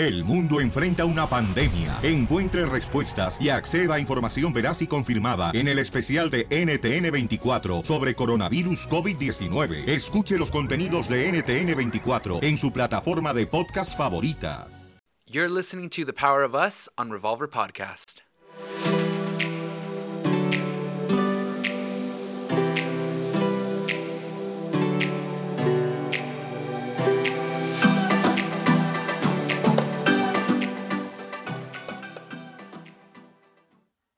El mundo enfrenta una pandemia. Encuentre respuestas y acceda a información veraz y confirmada en el especial de NTN24 sobre coronavirus COVID-19. Escuche los contenidos de NTN24 en su plataforma de podcast favorita. You're listening to The Power of Us on Revolver Podcast.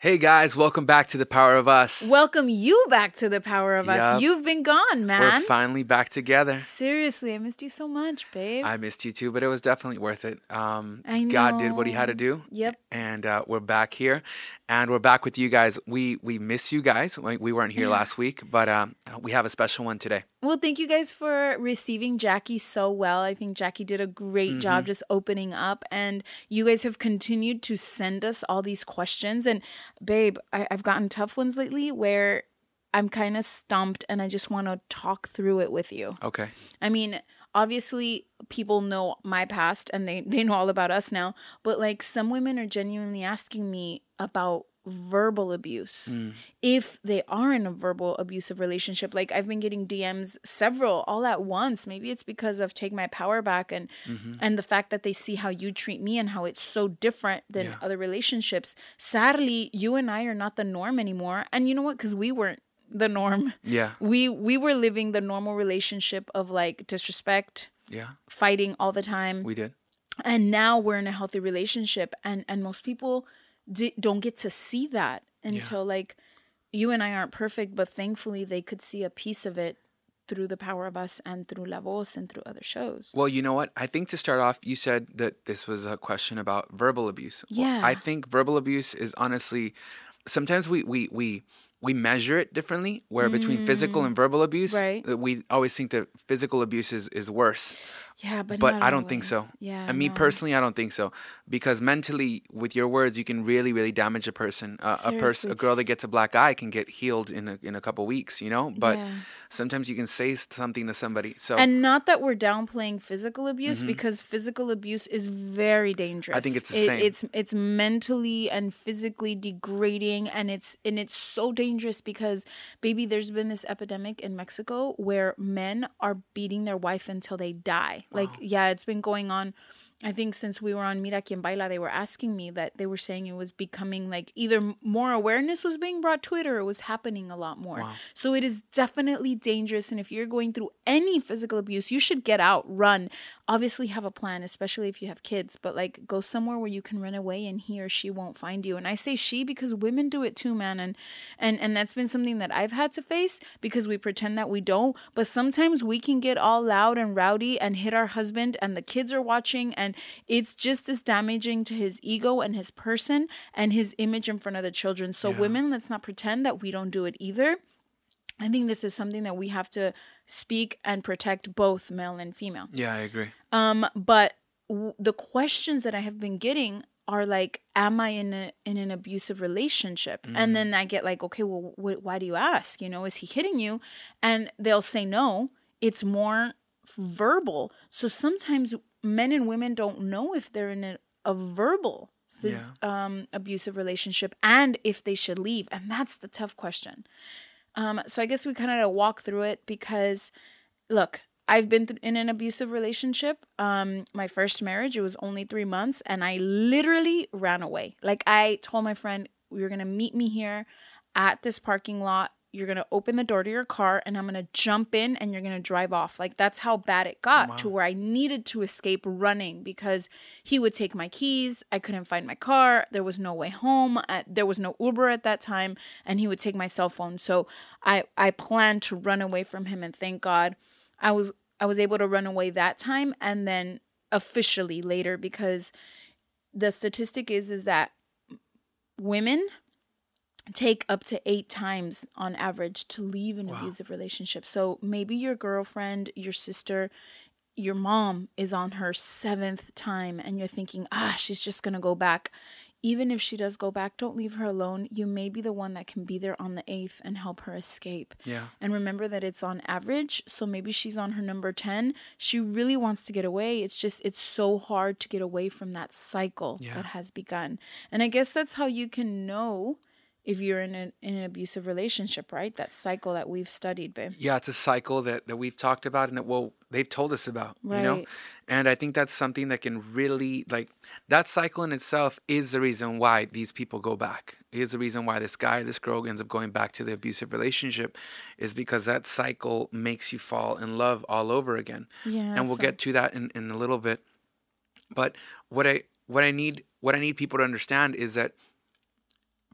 Hey guys, welcome back to The Power of Us. Welcome you back to the power of Yup. us. You've been gone, man. We're finally back together. Seriously, I missed you so much, babe. I missed you too, but it was definitely worth it. Um, I God did what He had to do. Yep. And uh, we're back here, and we're back with you guys. We we miss you guys. We we weren't here last week, but um, we have a special one today. well, thank you guys for receiving Jackie so well. I think Jackie did a great Mm-hmm. job just opening up, and you guys have continued to send us all these questions. And babe, I, I've gotten tough ones lately where I'm kind of stumped, and I just want to talk through it with you. Okay. I mean, obviously people know my past and they they know all about us now, but like some women are genuinely asking me about verbal abuse. Mm. If they are in a verbal abusive relationship, like I've been getting DMs several all at once. Maybe it's because of take my power back and mm-hmm. and the fact that they see how you treat me and how it's so different than Yeah. other relationships. Sadly, you and I are not the norm anymore. And you know what? Cuz we weren't the norm Yeah. we we were living the normal relationship of like disrespect Yeah. fighting all the time We did. and now we're in a healthy relationship and and most people don't get to see that until like you and i aren't perfect but thankfully they could see a piece of it through the power of us and through La Voz and through other shows Well, you know what? I think to start off, you said that this was a question about verbal abuse. Well, Yeah. I think verbal abuse is honestly sometimes we we we we measure it differently. Where between physical and verbal abuse, Mm. Right. uh, we always think that physical abuse is, is worse. yeah but But I don't think so. yeah And me no. personally, I don't think so because mentally, with your words, you can really, really damage a person. Uh, a person, a girl that gets a black eye can get healed in a, in a couple weeks, you know. But Yeah. sometimes you can say something to somebody. So And not that we're downplaying physical abuse because physical abuse is very dangerous. Mm-hmm. think it's the It- same. It's it's mentally and physically degrading and it's and it's so dangerous because baby there's been this epidemic in Mexico where men are beating their wife until they die. Like yeah, it's been going on I think since we were on Mira Quien Baila, they were asking me that they were saying it was becoming like either more awareness was being brought to it or it was happening a lot more. So it is definitely dangerous. And if you're going through any physical abuse, you should get out, run. Obviously, have a plan, especially if you have kids, but like go somewhere where you can run away and he or she won't find you. And I say she because women do it too, man. And and and that's been something that I've had to face because we pretend that we don't. But sometimes we can get all loud and rowdy and hit our husband, and the kids are watching, and it's just as damaging to his ego and his person and his image in front of the children. So, women, let's not pretend that we don't do it either. I think this is something that we have to speak and protect both male and female. yeah, I agree. Um, but w- the questions that I have been getting are like, "Am I in a in an abusive relationship?" And then I get like, "Okay, well, wh- why do you ask? You know, is he hitting you?" And they'll say no. It's more verbal. So sometimes men and women don't know if they're in a, a verbal phys- um, abusive relationship and if they should leave. And that's the tough question. Um, so I guess we kind of walk through it because, look, I've been th- in an abusive relationship. Um, my first marriage, it was only three months, and I literally ran away. Like I told my friend, "You're gonna meet me here at this parking lot. You're gonna open the door to your car, and I'm gonna jump in, and you're gonna drive off." Like that's how bad it got to where I needed to escape running because he would take my keys. I couldn't find my car. There was no way home. Uh, there was no Uber at that time, and he would take my cell phone. So I I planned to run away from him, and thank God. I was I was able to run away that time and then officially later because the statistic is is that women take up to eight times on average to leave an abusive relationship. So maybe your girlfriend, your sister, your mom is on her seventh time and you're thinking, ah, she's just gonna go back. even if she does go back, don't leave her alone. You may be the one that can be there on the eighth and help her escape. Yeah. And remember that it's on average. So maybe she's on her number 10. She really wants to get away. It's just, it's so hard to get away from that cycle Yeah. that has begun. And I guess that's how you can know if you're in an, in an abusive relationship, right? That cycle that we've studied, babe. Yeah, it's a cycle that, that we've talked about and that well they've told us about. You know? And I think that's something that can really like that cycle in itself is the reason why these people go back. Is the reason why this guy, this girl ends up going back to the abusive relationship is because that cycle makes you fall in love all over again. Yeah, And we'll so- get to that in, in a little bit. But what I what I need what I need people to understand is that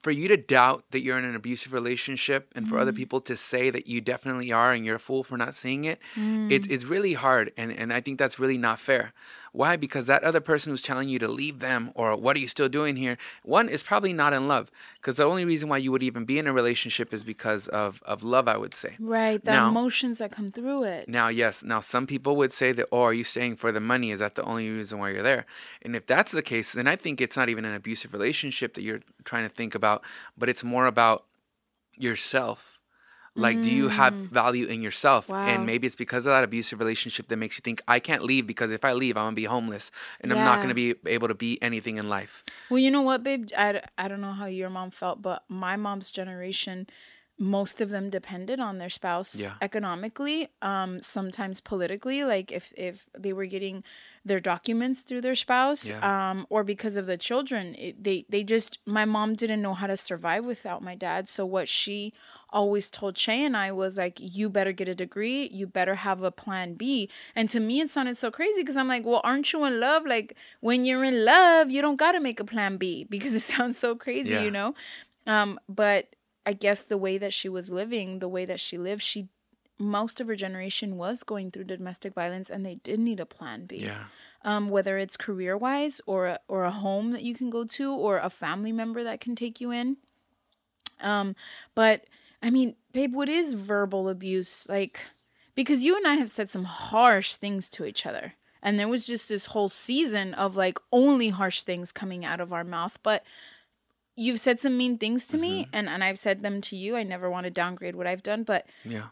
for you to doubt that you're in an abusive relationship and for other mm. people to say that you definitely are and you're a fool for not seeing it, it's, mm. it's really hard. And, and I think that's really not fair. Why? Because that other person who's telling you to leave them or what are you still doing here, one is probably not in love. Because the only reason why you would even be in a relationship is because of, of love, I would say. Right. The Now- emotions that come through it. Now, yes, now some people would say that, oh, are you staying for the money? Is that the only reason why you're there? And if that's the case, then I think it's not even an abusive relationship that you're trying to think about, but it's more about yourself. Like, do you have mm. value in yourself? Wow. And maybe it's because of that abusive relationship that makes you think, I can't leave because if I leave, I'm going to be homeless and I'm not going to be able to be anything in life. Well, you know what, babe? I, I don't know how your mom felt, but my mom's generation, most of them depended on their spouse Yeah. economically, um, sometimes politically, like if, if they were getting their documents through their spouse, Yeah. um, or because of the children. It, they, they just, my mom didn't know how to survive without my dad. So what she always told Shay and I was like, you better get a degree, you better have a plan B. And to me, it sounded so crazy because I'm like, well, aren't you in love? Like, when you're in love, you don't got to make a plan B because it sounds so crazy, Yeah. you know? Um, but I guess the way that she was living, the way that she lived, she most of her generation was going through domestic violence and they did need a plan B Yeah. um, whether it's career wise or a, or a home that you can go to or a family member that can take you in. Um, but I mean, babe, what is verbal abuse like? Because you and I have said some harsh things to each other, and there was just this whole season of like only harsh things coming out of our mouth. But you've said some mean things to me, and and I've said them to you. I never want to downgrade what I've done, but Yeah.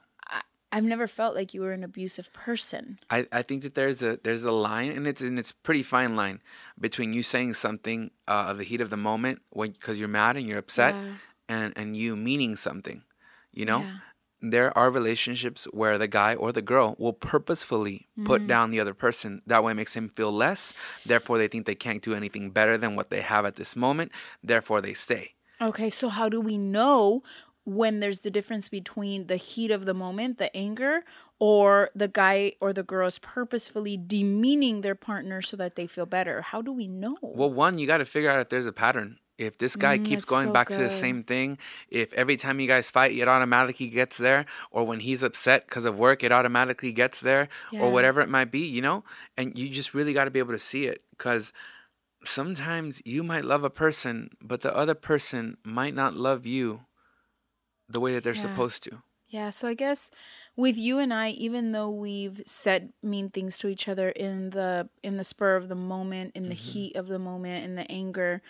I've never felt like you were an abusive person. I, I think that there's a there's a line and it's and it's pretty fine line between you saying something uh, of the heat of the moment when because you're mad and you're upset Yeah. and and you meaning something you know Yeah. There are relationships where the guy or the girl will purposefully Mm-hmm. put down the other person that way it makes him feel less therefore they think they can't do anything better than what they have at this moment therefore they stay Okay, so how do we know when there's the difference between the heat of the moment, the anger, or the guy or the girl is purposefully demeaning their partner so that they feel better? How do we know? Well, one, you got to figure out if there's a pattern. If this guy keeps Mm, that's going so back to the same thing, if every time you guys fight, it automatically gets there, or when he's upset because of work, it automatically gets there, Yeah. or whatever it might be, you know? And you just really got to be able to see it because sometimes you might love a person, but the other person might not love you the way that they're Yeah. supposed to. Yeah, so I guess with you and I, even though we've said mean things to each other in the in the spur of the moment, in the heat of the moment, in the anger,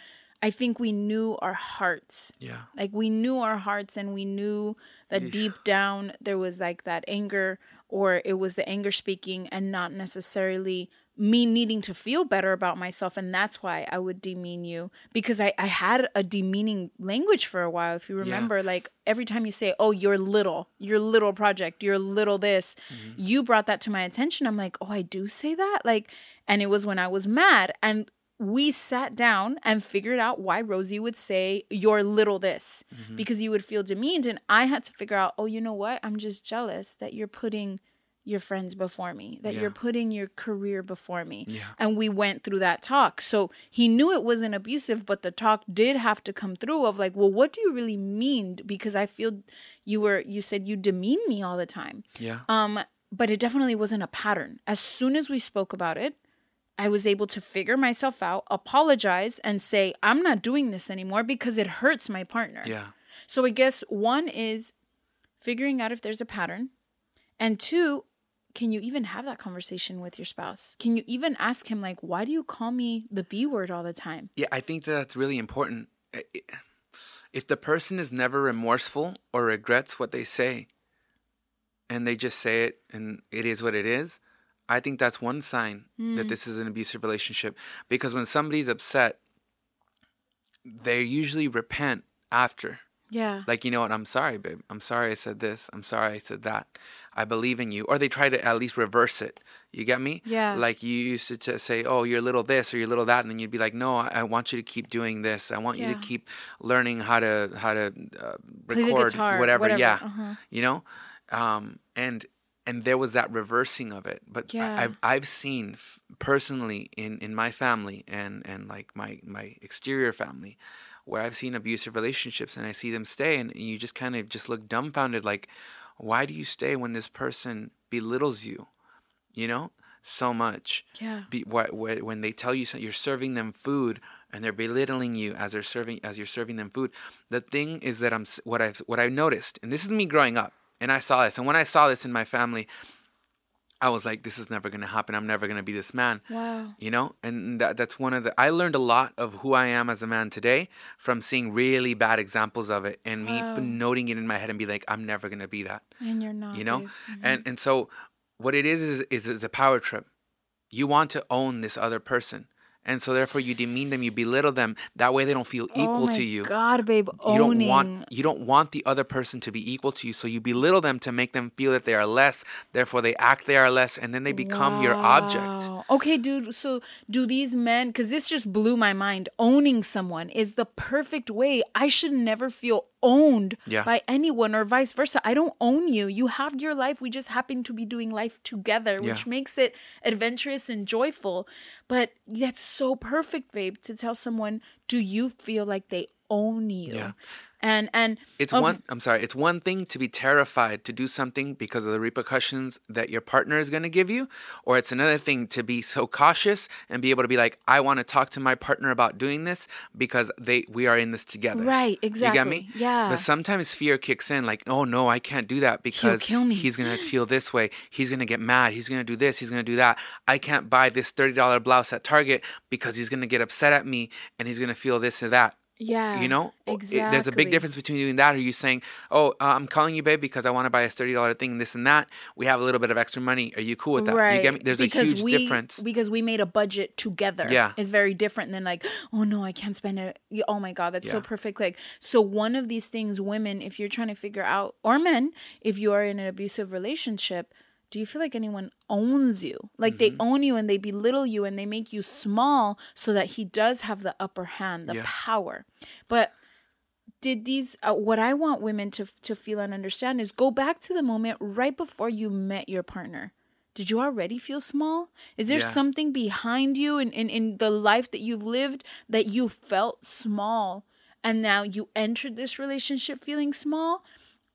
I think we knew our hearts. Yeah. Like we knew our hearts and we knew that deep down there was like that anger or it was the anger speaking and not necessarily me needing to feel better about myself. And that's why I would demean you because I, I had a demeaning language for a while if you remember. Like every time you say oh you're little your little project your little this mm-hmm. you brought that to my attention. I'm like oh I do say that? Like and it was when I was mad. And we sat down and figured out why Rosie would say you're little this because you would feel demeaned and I had to figure out oh you know what I'm just jealous that you're putting your friends before me that Yeah. you're putting your career before me Yeah. and we went through that talk so he knew it wasn't abusive but the talk did have to come through of like well what do you really mean because I feel you were you said you demean me all the time Yeah. um, but it definitely wasn't a pattern. As soon as we spoke about it, I was able to figure myself out, apologize, and say, I'm not doing this anymore because it hurts my partner. yeah. So I guess one is figuring out if there's a pattern, and two, can you even have that conversation with your spouse? Can you even ask him like, why do you call me the B word all the time? Yeah, I think that's really important. If the person is never remorseful or regrets what they say, and they just say it and it is what it is, I think that's one sign that this is an abusive relationship. Because when somebody's upset, they usually repent after. Yeah. Like, you know what? I'm sorry, babe. I'm sorry I said this. I'm sorry I said that. I believe in you. Or they try to at least reverse it. You get me? Yeah. Like you used to just say, oh, you're a little this or you're a little that. And then you'd be like, no, I, I want you to keep doing this. I want you to keep learning how to, how to uh, record guitar, whatever. whatever. Yeah. Uh-huh. You know? Um, and, and there was that reversing of it. But Yeah. I, I've, I've seen f- personally in, in my family and, and like my, my exterior family, where I've seen abusive relationships and I see them stay and you just kind of just look dumbfounded like why do you stay when this person belittles you you know so much Yeah. Be, wh- wh- when they tell you something you're serving them food and they're belittling you as they're serving as you're serving them food the thing is that I'm what I've what I've noticed and this is me growing up and I saw this and when I saw this in my family I was like this is never going to happen. I'm never going to be this man. Wow. you know? And that, that's one of the i learned a lot of who i am as a man today from seeing really bad examples of it and me noting it in my head and be like i'm never gonna be that. And you're not. you know? babe. Mm-hmm. and and so what it is is is, is a power trip. You want to own this other person and so therefore you demean them you belittle them that way they don't feel oh equal oh my to you God, babe. you don't want you don't want the other person to be equal to you so you belittle them to make them feel that they are less therefore they act they are less and then they become your object Okay, dude. So, do these men, because this just blew my mind, owning someone is the perfect way. I should never feel owned Yeah. by anyone or vice versa. I don't own you. You have your life. We just happen to be doing life together, which Yeah. makes it adventurous and joyful. But that's so perfect, babe, to tell someone, do you feel like they own you? Yeah. And, and It's okay, one I'm sorry, it's one thing to be terrified to do something because of the repercussions that your partner is going to give you, or it's another thing to be so cautious and be able to be like I want to talk to my partner about doing this because they we are in this together. Right, exactly You get me? Yeah. But sometimes fear kicks in like, "Oh no, I can't do that because kill me." he's going to feel this way. He's going to get mad. He's going to do this, he's going to do that. I can't buy this $30 blouse at Target because he's going to get upset at me and he's going to feel this or that." Yeah. You know, exactly. there's a big difference between doing that or you saying, "Oh, uh, I'm calling you, babe, because I want to buy a thirty dollar thing, this and that. We have a little bit of extra money. Are you cool with that?" Right. You get me? There's because a huge we, difference. Because we made a budget together. Yeah. Is very different than like, oh no, I can't spend it. Oh my God, that's so perfect. Like, so one of these things, women, if you're trying to figure out, or men, if you are in an abusive relationship, do you feel like anyone owns you? Like they Mm-hmm. own you and they belittle you and they make you small so that he does have the upper hand, the Yeah. power. But did these uh, what i want women to to feel and understand is go back to the moment right before you met your partner did you already feel small is there Yeah. something behind you in, in in the life that you've lived that you felt small and now you entered this relationship feeling small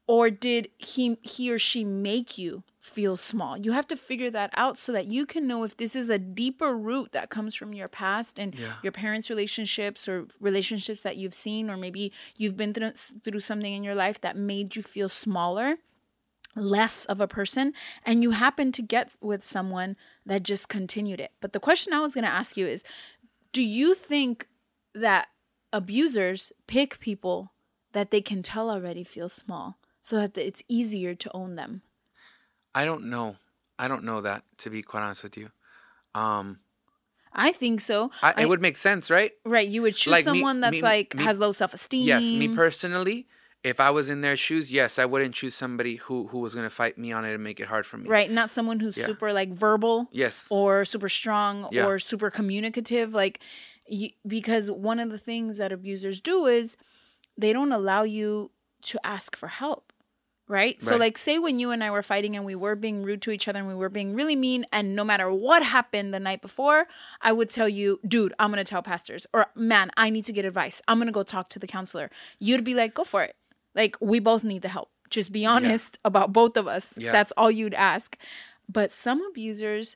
or did he he or she make you feel small. You have to figure that out so that you can know if this is a deeper root that comes from your past and Yeah. your parents relationships or relationships that you've seen or maybe you've been through, through something in your life that made you feel smaller less of a person and you happen to get with someone that just continued it. But the question i was going to ask you is do you think that abusers pick people that they can tell already feel small so that it's easier to own them I don't know. I don't know that to be quite honest with you. Um, i think so I, I- it would make sense, right? right you would choose like me- someone that's me- like me- has low self-esteem Yes, me personally, if I was in their shoes, yes, I wouldn't choose somebody who who was going to fight me on it and make it hard for me. right not someone who's Yeah. super like verbal Yes. or super strong Yeah. or super communicative like y- because one of the things that abusers do is they don't allow you to ask for help right? So like say when you and i were fighting and we were being rude to each other and we were being really mean and no matter what happened the night before i would tell you dude i'm gonna tell pastors or man i need to get advice. I'm gonna go talk to the counselor. You'd be like go for it. Like we both need the help. Just be honest about both of us. Yeah. that's all you'd ask. But some abusers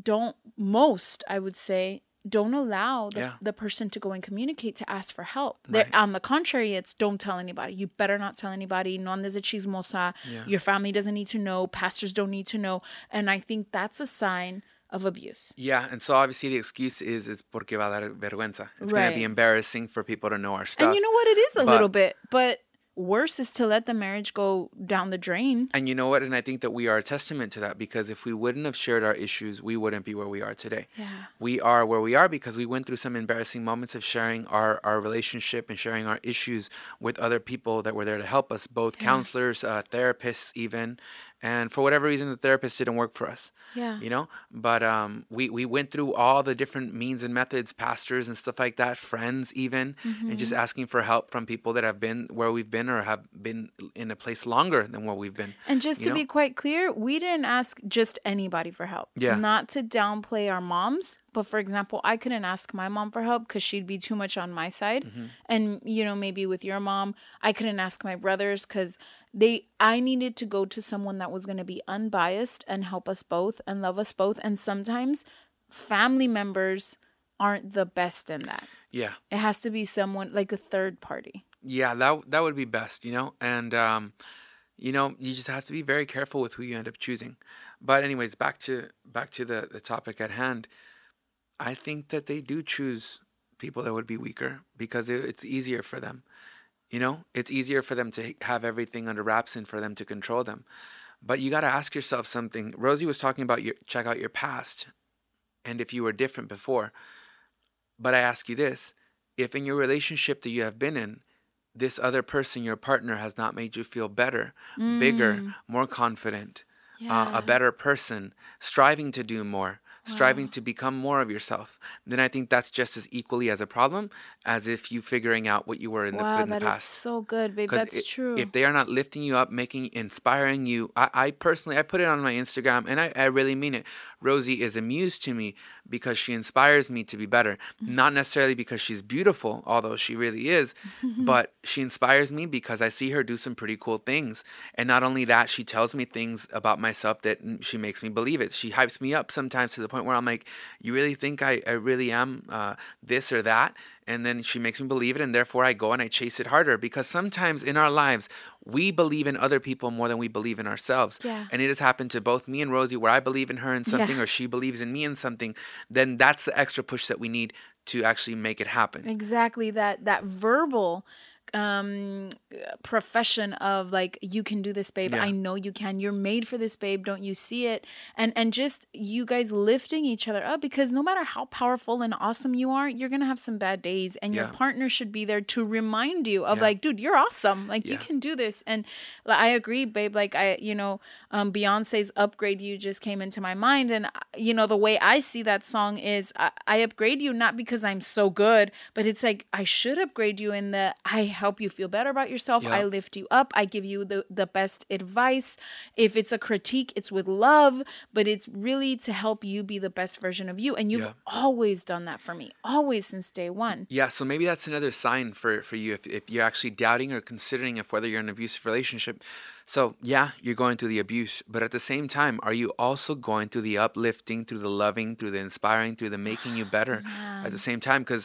don't most i would say don't allow the, Yeah. the person to go and communicate to ask for help. There On the contrary, it's don't tell anybody. You better not tell anybody. No andes de chismosa. Yeah. Your family doesn't need to know. Pastors don't need to know. And I think that's a sign of abuse. Yeah, and so obviously the excuse is is porque va a dar vergüenza. It's going to be embarrassing for people to know our stuff. And you know what? It is a But- little bit, but worse is to let the marriage go down the drain. And you know what? And I think that we are a testament to that because if we wouldn't have shared our issues, we wouldn't be where we are today. Yeah. We are where we are because we went through some embarrassing moments of sharing our, our relationship and sharing our issues with other people that were there to help us, both counselors, uh, therapists, even. And for whatever reason, the therapist didn't work for us. Yeah. You know, but um, we we went through all the different means and methods, pastors and stuff like that, friends even, and Mm-hmm. just asking for help from people that have been where we've been or have been in a place longer than where we've been. And just to know? be quite clear, we didn't ask just anybody for help. Yeah. Not to downplay our moms, but for example, I couldn't ask my mom for help because she'd be too much on my side. Mm-hmm. And, you know, maybe with your mom, I couldn't ask my brothers because they, I needed to go to someone that was going to be unbiased and help us both and love us both. And sometimes family members aren't the best in that. yeah. It has to be someone like a third party. Yeah, that that would be best, you know. And um, you know, you just have to be very careful with who you end up choosing. But anyways, back to back to the the topic at hand. I think that they do choose people that would be weaker because it, it's easier for them. You know, it's easier for them to have everything under wraps and for them to control them. But you got to ask yourself something. Rosie was talking about your check out your past and if you were different before. But I ask you this if in your relationship that you have been in, this other person, your partner, has not made you feel better, bigger, more confident, uh, a better person, striving to do more, striving oh. to become more of yourself, then I think that's just as equally as a problem as if you figuring out what you were in the, Wow, in the that is past. so good, babe. That's i- true. If they are not lifting you up, making, inspiring you, I, I personally, I put it on my Instagram, and I, I really mean it. Rosie is amused to me because she inspires me to be better. Not necessarily because she's beautiful, although she really is, but she inspires me because I see her do some pretty cool things. And not only that, she tells me things about myself that she makes me believe it. She hypes me up sometimes to the point where I'm like, "You really think I, I really am uh, this or that?" And then she makes me believe it and therefore i go and i chase it harder because sometimes in our lives we believe in other people more than we believe in ourselves Yeah. and it has happened to both me and rosie where i believe in her in something Yeah. or she believes in me in something then that's the extra push that we need to actually make it happen exactly that that verbal um profession of like you can do this babe. Yeah. i know you can. You're made for this babe. Don't you see it? And and just you guys lifting each other up because no matter how powerful and awesome you are you're gonna have some bad days and your partner should be there to remind you of Yeah. like dude you're awesome. Like you can do this. And i agree babe. Like i you know um beyonce's upgrade you just came into my mind. And you know the way i see that song is i, I upgrade you not because i'm so good but it's like i should upgrade you in that i help you feel better about yourself. I lift you up. I give you the the best advice. If it's a critique it's with love but it's really to help you be the best version of you. And you've Yeah. always done that for me always since day one. Yeah, so maybe that's another sign for, for you if, if you're actually doubting or considering if whether you're in an abusive relationship. So yeah, you're going through the abuse, but at the same time, are you also going through the uplifting, through the loving, through the inspiring, through the making you better at the same time? Because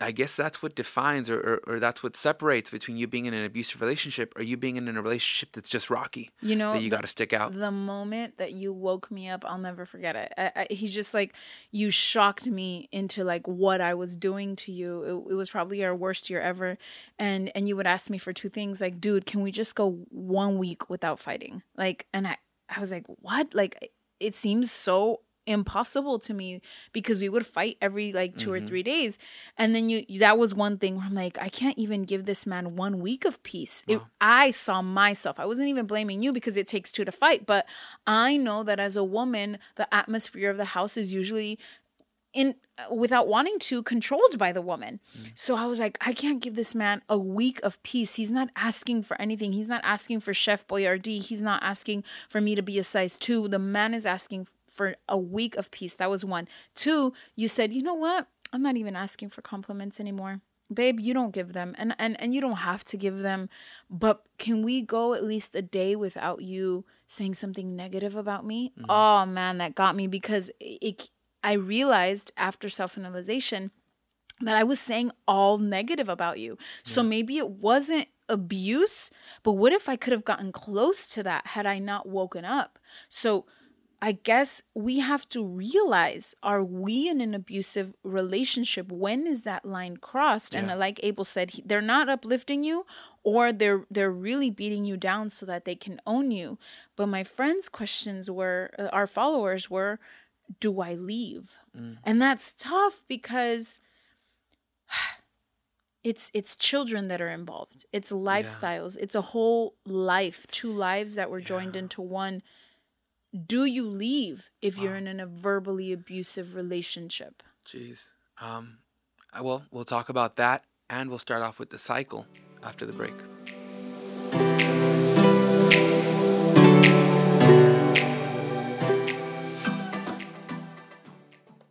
I guess that's what defines or, or, or that's what separates between you being in an abusive relationship or you being in a relationship that's just rocky. You know, that you got to stick out. the moment that you woke me up i'll never forget it I, I, he's just like you shocked me into like what i was doing to you it, it was probably our worst year ever and and you would ask me for two things like dude can we just go one week without fighting like and i i was like what like it seems so impossible to me because we would fight every like 2 or mm-hmm. three days and then you that was one thing where i'm like i can't even give this man one week of peace it, i saw myself i wasn't even blaming you because it takes two to fight but i know that as a woman the atmosphere of the house is usually in without wanting to controlled by the woman. Mm. So I was like, I can't give this man a week of peace. He's not asking for anything. He's not asking for Chef Boyardee. He's not asking for me to be a size two. The man is asking for a week of peace. That was one. Two, you said, you know what? I'm not even asking for compliments anymore. Babe, you don't give them and, and and you don't have to give them, but can we go at least a day without you saying something negative about me? Oh man, that got me because it I realized after self analyzation that I was saying all negative about you. So maybe it wasn't abuse, but what if I could have gotten close to that had I not woken up? So I guess we have to realize are we in an abusive relationship? When is that line crossed? Yeah. And like Abel said, he- they're not uplifting you or they're they're really beating you down so that they can own you. But my friends' questions were uh, our followers were do I leave? And that's tough because it's it's children that are involved. It's lifestyles. It's a whole life, two lives that were joined into one. Do you leave if you're in a verbally abusive relationship? Jeez. Um, I- well, we'll talk about that, and we'll start off with the cycle after the break.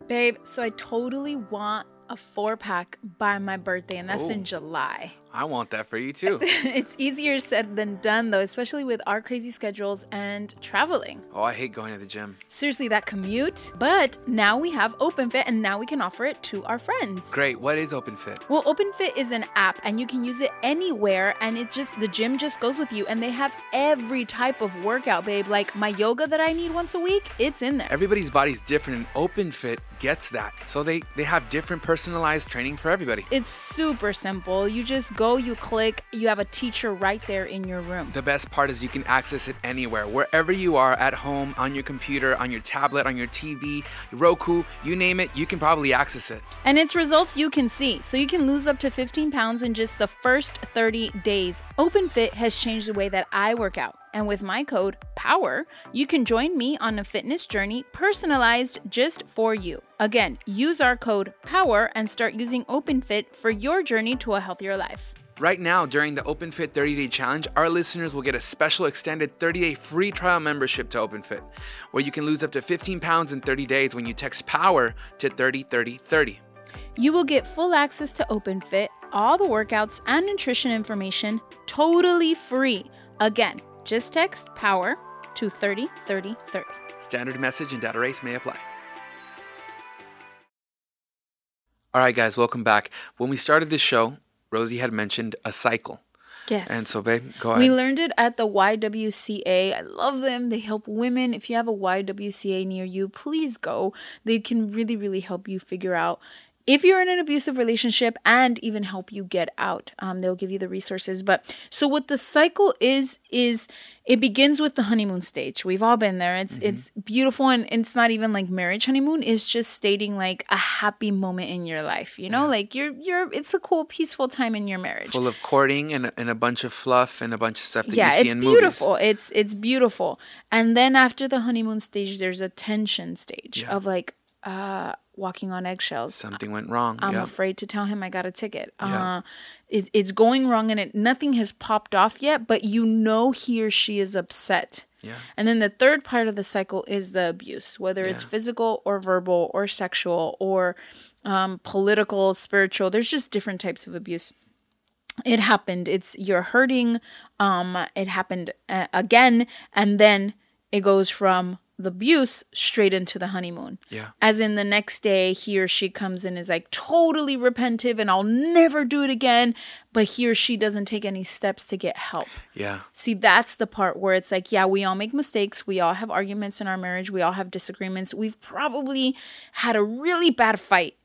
Babe, so I totally want a four pack by my birthday, and that's Oh. in July. I want that for you too. it's easier said than done, though, especially with our crazy schedules and traveling. oh, I hate going to the gym. Seriously, that commute. But now we have OpenFit, and now we can offer it to our friends. Great. What is OpenFit? Well, OpenFit is an app and you can use it anywhere and it just the gym just goes with you and they have every type of workout, babe. Like my yoga that I need once a week, it's in there. Everybody's body's different, and OpenFit gets that. So they they have different personalized training for everybody. It's super simple. You just go, you click, you have a teacher right there in your room. The best part is you can access it anywhere, wherever you are at home, on your computer, on your tablet, on your TV, Roku, you name it, you can probably access it. And its results you can see. So you can lose up to 15 pounds in just the first 30 days. OpenFit has changed the way that I work out. And with my code POWER, you can join me on a fitness journey personalized just for you. Again, use our code POWER and start using OpenFit for your journey to a healthier life. Right now, during the OpenFit 30 Day Challenge, our listeners will get a special extended 30 day free trial membership to OpenFit, where you can lose up to 15 pounds in 30 days when you text POWER to 303030. You will get full access to OpenFit, all the workouts and nutrition information totally free. Again, just text POWER to 303030. Standard message and data rates may apply. All right, guys, welcome back. When we started this show, Rosie had mentioned a cycle. Yes. And so, babe, go ahead. We learned it at the YWCA. I love them. They help women. If you have a YWCA near you, please go. They can really, really help you figure out if you're in an abusive relationship and even help you get out. Um, they'll give you the resources. But so what the cycle is is it begins with the honeymoon stage. We've all been there. It's it's beautiful and it's not even like marriage honeymoon. It's just stating like a happy moment in your life. You know, like you're you're. It's a cool, peaceful time in your marriage Full of courting and, and a bunch of fluff and a bunch of stuff that yeah you see it's beautiful it's it's beautiful and then after the honeymoon stage there's a tension stage Yeah. of like uh walking on eggshells. Something went wrong. i'm yeah. afraid to tell him i got a ticket Yeah. uh it, it's going wrong and it nothing has popped off yet but you know he or she is upset Yeah. and then the third part of the cycle is the abuse, whether it's physical or verbal or sexual or um, political, spiritual. There's just different types of abuse. It happened. It's you're hurting. Um, it happened uh, again, and then it goes from the abuse straight into the honeymoon. Yeah. As in the next day, he or she comes in is like totally repentive and I'll never do it again. But he or she doesn't take any steps to get help. Yeah. See, that's the part where it's like, yeah, we all make mistakes. We all have arguments in our marriage. We all have disagreements. We've probably had a really bad fight.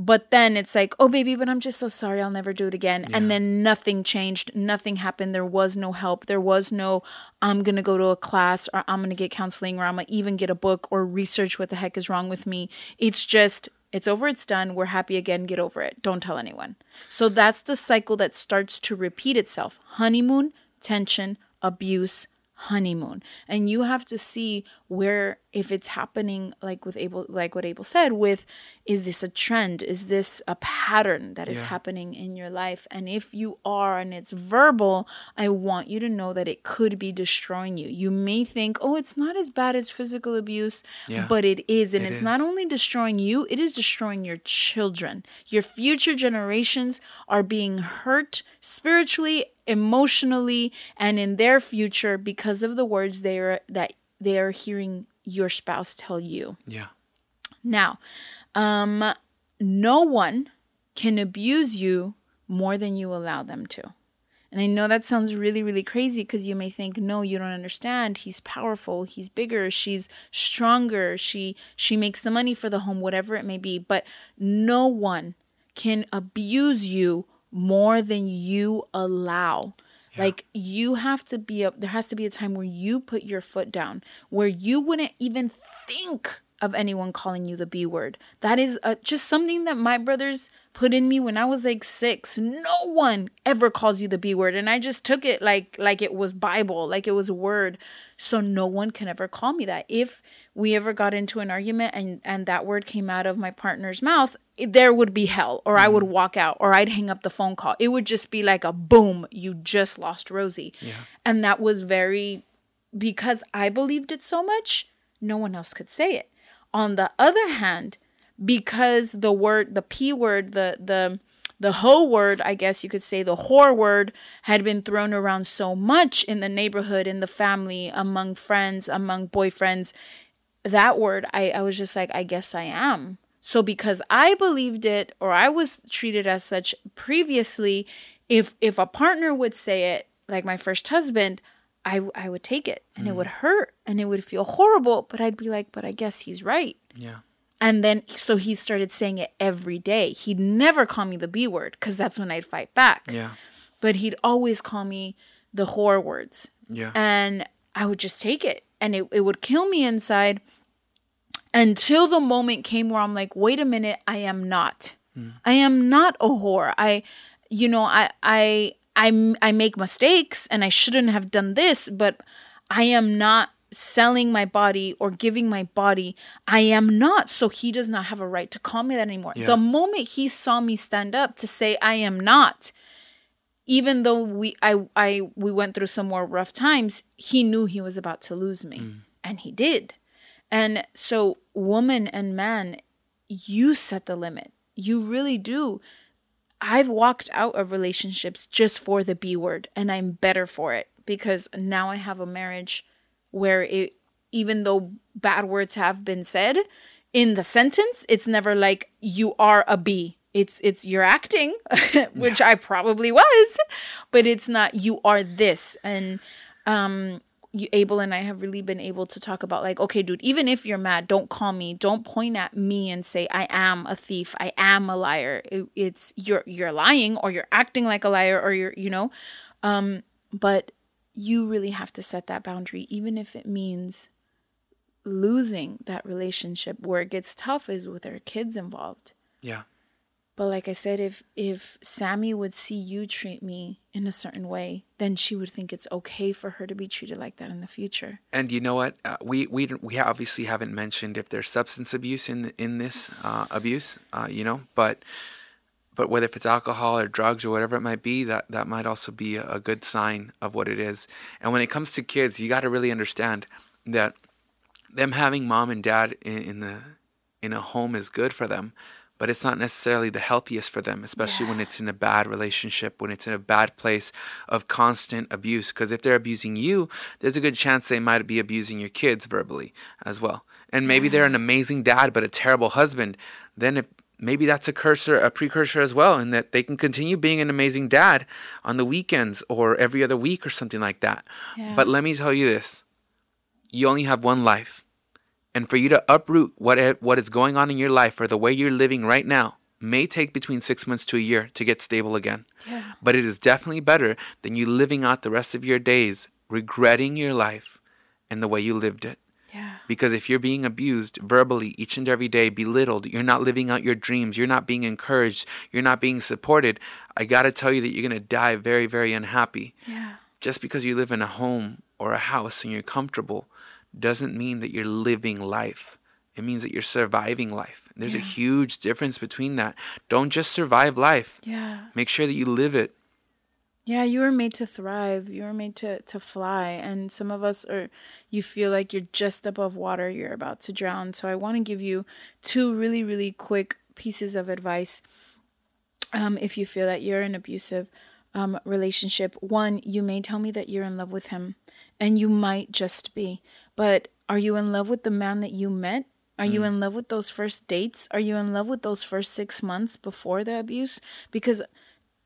But then it's like, oh, baby, but I'm just so sorry. I'll never do it again. And then nothing changed. Nothing happened. There was no help. There was no, I'm going to go to a class or I'm going to get counseling or I'm going to even get a book or research what the heck is wrong with me. It's just, it's over, it's done. We're happy again. Get over it. Don't tell anyone. So that's the cycle that starts to repeat itself honeymoon, tension, abuse, honeymoon. And you have to see where if it's happening like with Abel like what Abel said with is this a trend? Is this a pattern that is Yeah. happening in your life? And if you are and it's verbal, I want you to know that it could be destroying you. You may think, "Oh, it's not as bad as physical abuse," Yeah. but it is and It it's not only destroying you, it is destroying your children. Your future generations are being hurt spiritually, emotionally, and in their future because of the words they are that they are hearing your spouse tell you. Yeah. Now, um, no one can abuse you more than you allow them to. And I know that sounds really, really crazy because you may think, no, you don't understand. He's powerful. He's bigger. She's stronger. She she makes the money for the home, whatever it may be. But no one can abuse you more than you allow. Like you have to be a there has to be a time where you put your foot down, where you wouldn't even think of anyone calling you the B word. That is uh, just something that my brothers put in me when I was like 6. No one ever calls you the B word and I just took it like like it was Bible, like it was a word. So no one can ever call me that. If we ever got into an argument and and that word came out of my partner's mouth, there would be hell or I would mm. walk out or I'd hang up the phone call. It would just be like a boom, you just lost Rosie. Yeah. And that was very because I believed it so much, no one else could say it. On the other hand, because the word, the P word, the, the, the whole word, I guess you could say the whore word, had been thrown around so much in the neighborhood, in the family, among friends, among boyfriends. That word, I, I was just like, I guess I am. So because I believed it or I was treated as such previously, if if a partner would say it, like my first husband, I, I would take it and mm. it would hurt and it would feel horrible, but I'd be like, but I guess he's right. Yeah. And then, so he started saying it every day. He'd never call me the B word because that's when I'd fight back. Yeah. But he'd always call me the whore words. Yeah. And I would just take it and it, it would kill me inside until the moment came where I'm like, wait a minute, I am not. Mm. I am not a whore. I, you know, I, I, I I make mistakes and I shouldn't have done this, but I am not selling my body or giving my body. I am not. So he does not have a right to call me that anymore. Yeah. The moment he saw me stand up to say I am not, even though we I I we went through some more rough times, he knew he was about to lose me. Mm. And he did. And so woman and man, you set the limit. You really do. I've walked out of relationships just for the B word, and I'm better for it because now I have a marriage where it, even though bad words have been said in the sentence, it's never like you are a B. It's it's you're acting, which yeah. I probably was, but it's not you are this. And um Abel and I have really been able to talk about like, okay, dude, even if you're mad, don't call me. Don't point at me and say I am a thief. I am a liar. It, it's you're you're lying or you're acting like a liar or you're you know, um, but you really have to set that boundary, even if it means losing that relationship. Where it gets tough is with our kids involved. Yeah. But like I said, if if Sammy would see you treat me in a certain way, then she would think it's okay for her to be treated like that in the future. And you know what? Uh, we we we obviously haven't mentioned if there's substance abuse in in this uh, abuse, uh, you know, but but whether if it's alcohol or drugs or whatever it might be, that that might also be a, good sign of what it is. And when it comes to kids, you got to really understand that them having mom and dad in, in the in a home is good for them but it's not necessarily the healthiest for them, especially yeah. when it's in a bad relationship, when it's in a bad place of constant abuse. Because if they're abusing you, there's a good chance they might be abusing your kids verbally as well. And maybe yeah. they're an amazing dad, but a terrible husband. Then if maybe that's a cursor, a precursor as well, in that they can continue being an amazing dad on the weekends or every other week or something like that. Yeah. But let me tell you this: you only have one life and for you to uproot what what is going on in your life or the way you're living right now may take between six months to a year to get stable again. Yeah. But it is definitely better than you living out the rest of your days regretting your life and the way you lived it. Yeah. Because if you're being abused verbally each and every day, belittled, you're not living out your dreams, you're not being encouraged, you're not being supported, I got to tell you that you're to die very, very unhappy. Yeah. Just because you live in a home or a house and you're comfortable doesn't mean that you're living life. It means that you're surviving life. There's yeah. a huge difference between that. Don't just survive life. Yeah. Make sure that you live it. Yeah, you were made to thrive. You were made to to fly. And some of us are you feel like you're just above water, you're about to drown. So I want to give you two really really quick pieces of advice. Um, if you feel that you're in abusive um, relationship, one, you may tell me that you're in love with him, and you might just be. But are you in love with the man that you met Are you in love with those first dates? Are you in love with those first six months before the abuse? Because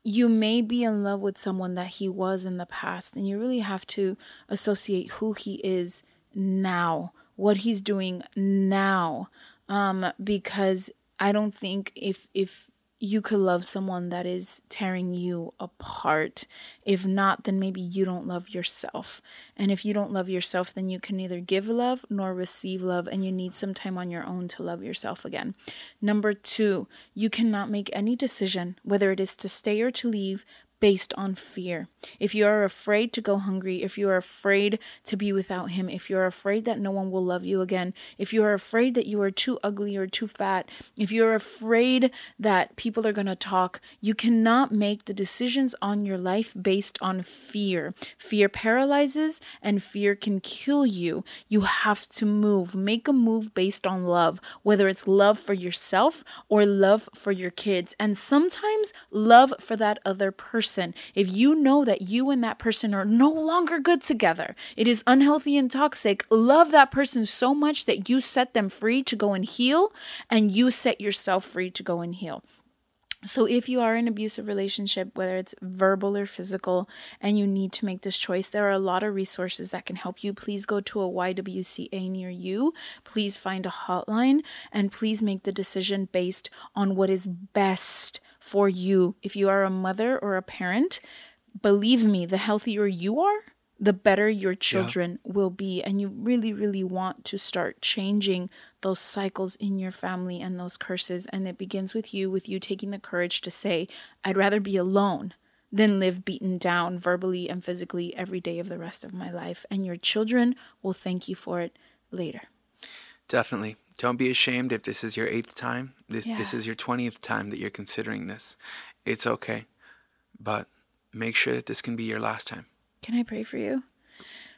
you may be in love with someone that he was in the past, and you really have to associate who he is now, what he's doing now. Um, because I don't think if if you could love someone that is tearing you apart. If not, then maybe you don't love yourself. And if you don't love yourself, then you can neither give love nor receive love, and you need some time on your own to love yourself again. Number two, you cannot make any decision, whether it is to stay or to leave, based on fear. If you are afraid to go hungry, if you are afraid to be without Him, if you're afraid that no one will love you again, if you are afraid that you are too ugly or too fat, if you're afraid that people are going to talk, you cannot make the decisions on your life based on fear. Fear paralyzes and fear can kill you. You have to move. Make a move based on love, whether it's love for yourself or love for your kids, and sometimes love for that other person person, if you know that you and that person are no longer good together, it is unhealthy and toxic, love that person so much that you set them free to go and heal and you set yourself free to go and heal. So, if you are in an abusive relationship, whether it's verbal or physical, and you need to make this choice, there are a lot of resources that can help you. Please go to a YWCA near you. Please find a hotline and please make the decision based on what is best for you. If you are a mother or a parent, believe me, the healthier you are, the better your children yeah. will be. And you really, really want to start changing those cycles in your family and those curses. And it begins with you, with you taking the courage to say, I'd rather be alone than live beaten down verbally and physically every day of the rest of my life. And your children will thank you for it later. Definitely. Don't be ashamed if this is your eighth time. This yeah. this is your twentieth time that you're considering this. It's okay, but make sure that this can be your last time. Can I pray for you?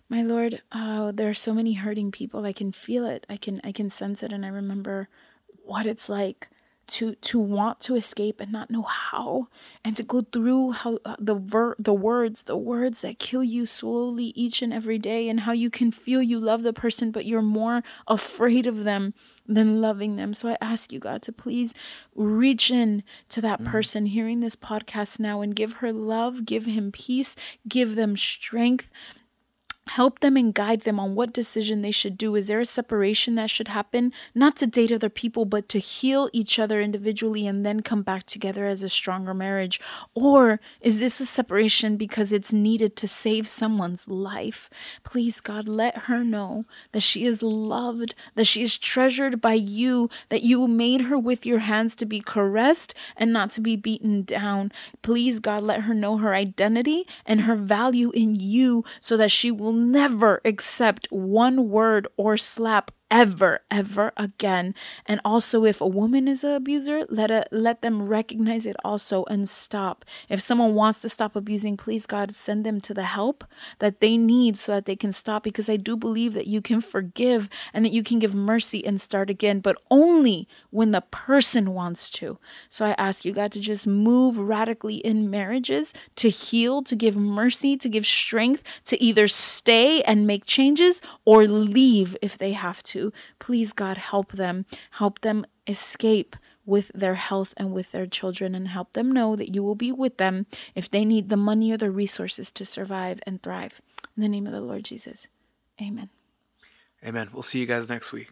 My Lord, oh, there are so many hurting people. I can feel it. I can I can sense it and I remember what it's like to to want to escape and not know how and to go through how uh, the ver- the words the words that kill you slowly each and every day and how you can feel you love the person but you're more afraid of them than loving them so i ask you god to please reach in to that mm. person hearing this podcast now and give her love give him peace give them strength help them and guide them on what decision they should do. Is there a separation that should happen? Not to date other people, but to heal each other individually and then come back together as a stronger marriage? Or is this a separation because it's needed to save someone's life? Please, God, let her know that she is loved, that she is treasured by you, that you made her with your hands to be caressed and not to be beaten down. Please, God, let her know her identity and her value in you so that she will never accept one word or slap ever ever again. And also if a woman is an abuser let it let them recognize it also and stop. If someone wants to stop abusing please god send them to the help that they need so that they can stop because i do believe that you can forgive and that you can give mercy and start again but only when the person wants to. So i ask you god to just move radically in marriages to heal to give mercy to give strength to either stay and make changes or leave if they have to Please, God, help them. Help them escape with their health and with their children and help them know that you will be with them if they need the money or the resources to survive and thrive. In the name of the Lord Jesus. Amen. Amen. We'll see you guys next week.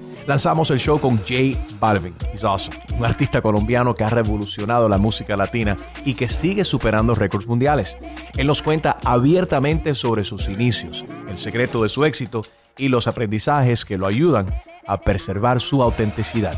lanzamos el show con J Balvin. He's awesome. Un artista colombiano que ha revolucionado la música latina y que sigue superando récords mundiales. Él nos cuenta abiertamente sobre sus inicios, el secreto de su éxito y los aprendizajes que lo ayudan a preservar su autenticidad.